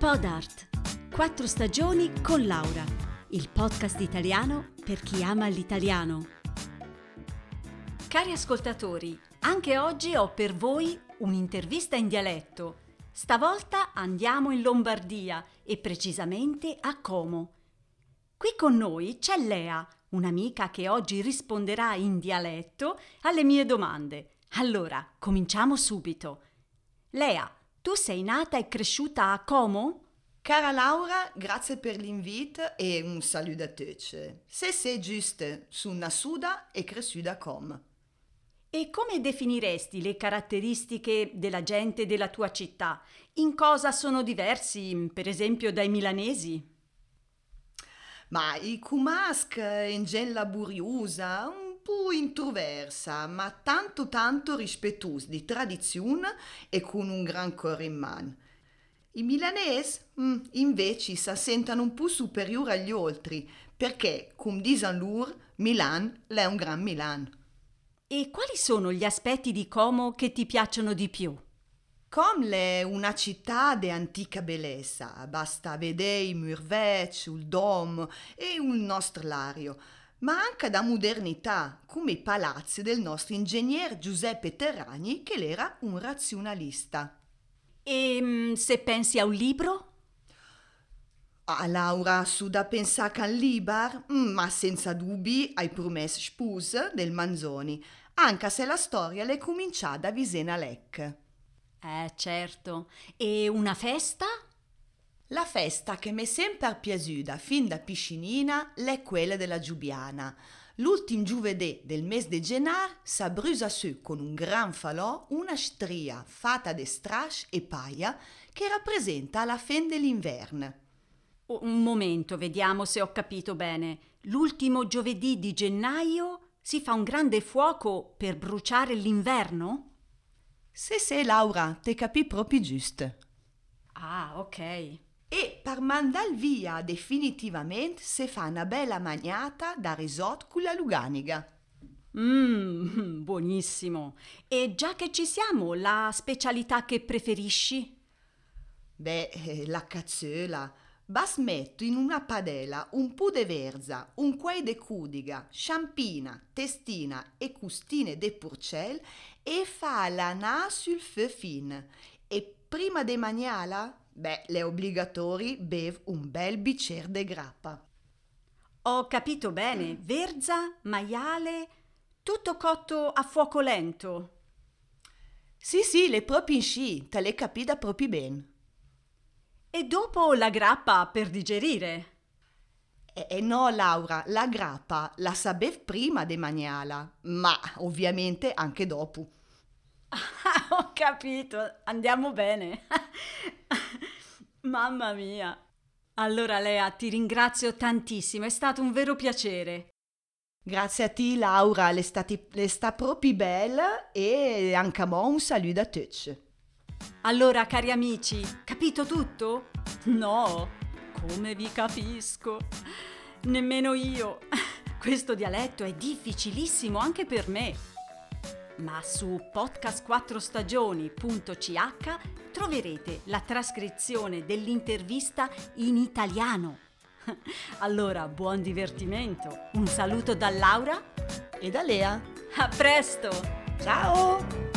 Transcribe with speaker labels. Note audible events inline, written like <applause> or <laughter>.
Speaker 1: Podart. Quattro stagioni con Laura. Il podcast italiano per chi ama l'italiano. Cari ascoltatori, anche oggi ho per voi un'intervista in dialetto. Stavolta andiamo in Lombardia e precisamente a Como. Qui con noi c'è Lea, un'amica che oggi risponderà in dialetto alle mie domande. Allora, cominciamo subito. Lea, tu sei nata e cresciuta a Como?
Speaker 2: Cara Laura, grazie per l'invito e un saluto a tutti. Se sei giusta, sono nascuta e cresciuta a Como.
Speaker 1: E come definiresti le caratteristiche della gente della tua città? In cosa sono diversi, per esempio, dai milanesi?
Speaker 2: Ma i Kumask in gen laboriosa, un po' introversa, ma tanto tanto rispettosa di tradizione e con un gran cuore in mano. I milanesi, mm, invece, si sentono un po' superiori agli altri, perché, come dicono loro, Milan è un gran Milan.
Speaker 1: E quali sono gli aspetti di Como che ti piacciono di più?
Speaker 2: Com è una città di antica bellezza, basta vedere i murvec, il dom e il nostro lario, ma anche da modernità, come i palazzi del nostro ingegnere Giuseppe Terragni, che era un razionalista.
Speaker 1: E mm, se pensi a un libro?
Speaker 2: Ah, Laura, su da pensare al Libar, mm, ma senza dubbi hai promesso sposa del Manzoni, anche se la storia l'è cominciata a Visena Lec.
Speaker 1: Eh, certo. E una festa?
Speaker 2: La festa che mi è sempre piaciuta fin da piscinina è quella della Giubiana. L'ultimo giovedì del mese di gennaio si brusa su con un gran falò una stria fatta di strash e paia che rappresenta la fin dell'inverno.
Speaker 1: Un momento, vediamo se ho capito bene. L'ultimo giovedì di gennaio si fa un grande fuoco per bruciare l'inverno?
Speaker 2: Se se Laura, te capì proprio giusto.
Speaker 1: Ah, ok.
Speaker 2: E per mandar via definitivamente se fa una bella magnata da risotto con la luganiga.
Speaker 1: Mmm, buonissimo. E già che ci siamo, la specialità che preferisci?
Speaker 2: Beh, eh, la cazzola. Bas metto in una padella un po' de verza, un quai de cudiga, sciampina, testina e custine de purcell e fa la na sul feu fin. E prima de maniala, beh, le obbligatori bev un bel bicer de grappa.
Speaker 1: Ho capito bene. Verza, maiale, tutto cotto a fuoco lento.
Speaker 2: Sì, sì, le proprio in sci, te le capita proprio bene.
Speaker 1: E dopo la grappa per digerire.
Speaker 2: E, e no, Laura, la grappa la sapev prima de maniala, ma ovviamente anche dopo. <laughs>
Speaker 1: Ho capito, andiamo bene. <laughs> Mamma mia. Allora Lea, ti ringrazio tantissimo, è stato un vero piacere.
Speaker 2: Grazie a te, Laura, le, sta proprio bella e anche a me un saluto a tutti.
Speaker 1: Allora, cari amici, capito tutto? No, come vi capisco. Nemmeno io. <laughs> Questo dialetto è difficilissimo anche per me. Ma su podcast4stagioni.ch troverete la trascrizione dell'intervista in italiano. <laughs> Allora, buon divertimento. Un saluto da Laura
Speaker 2: E da Lea.
Speaker 1: A presto!
Speaker 2: Ciao!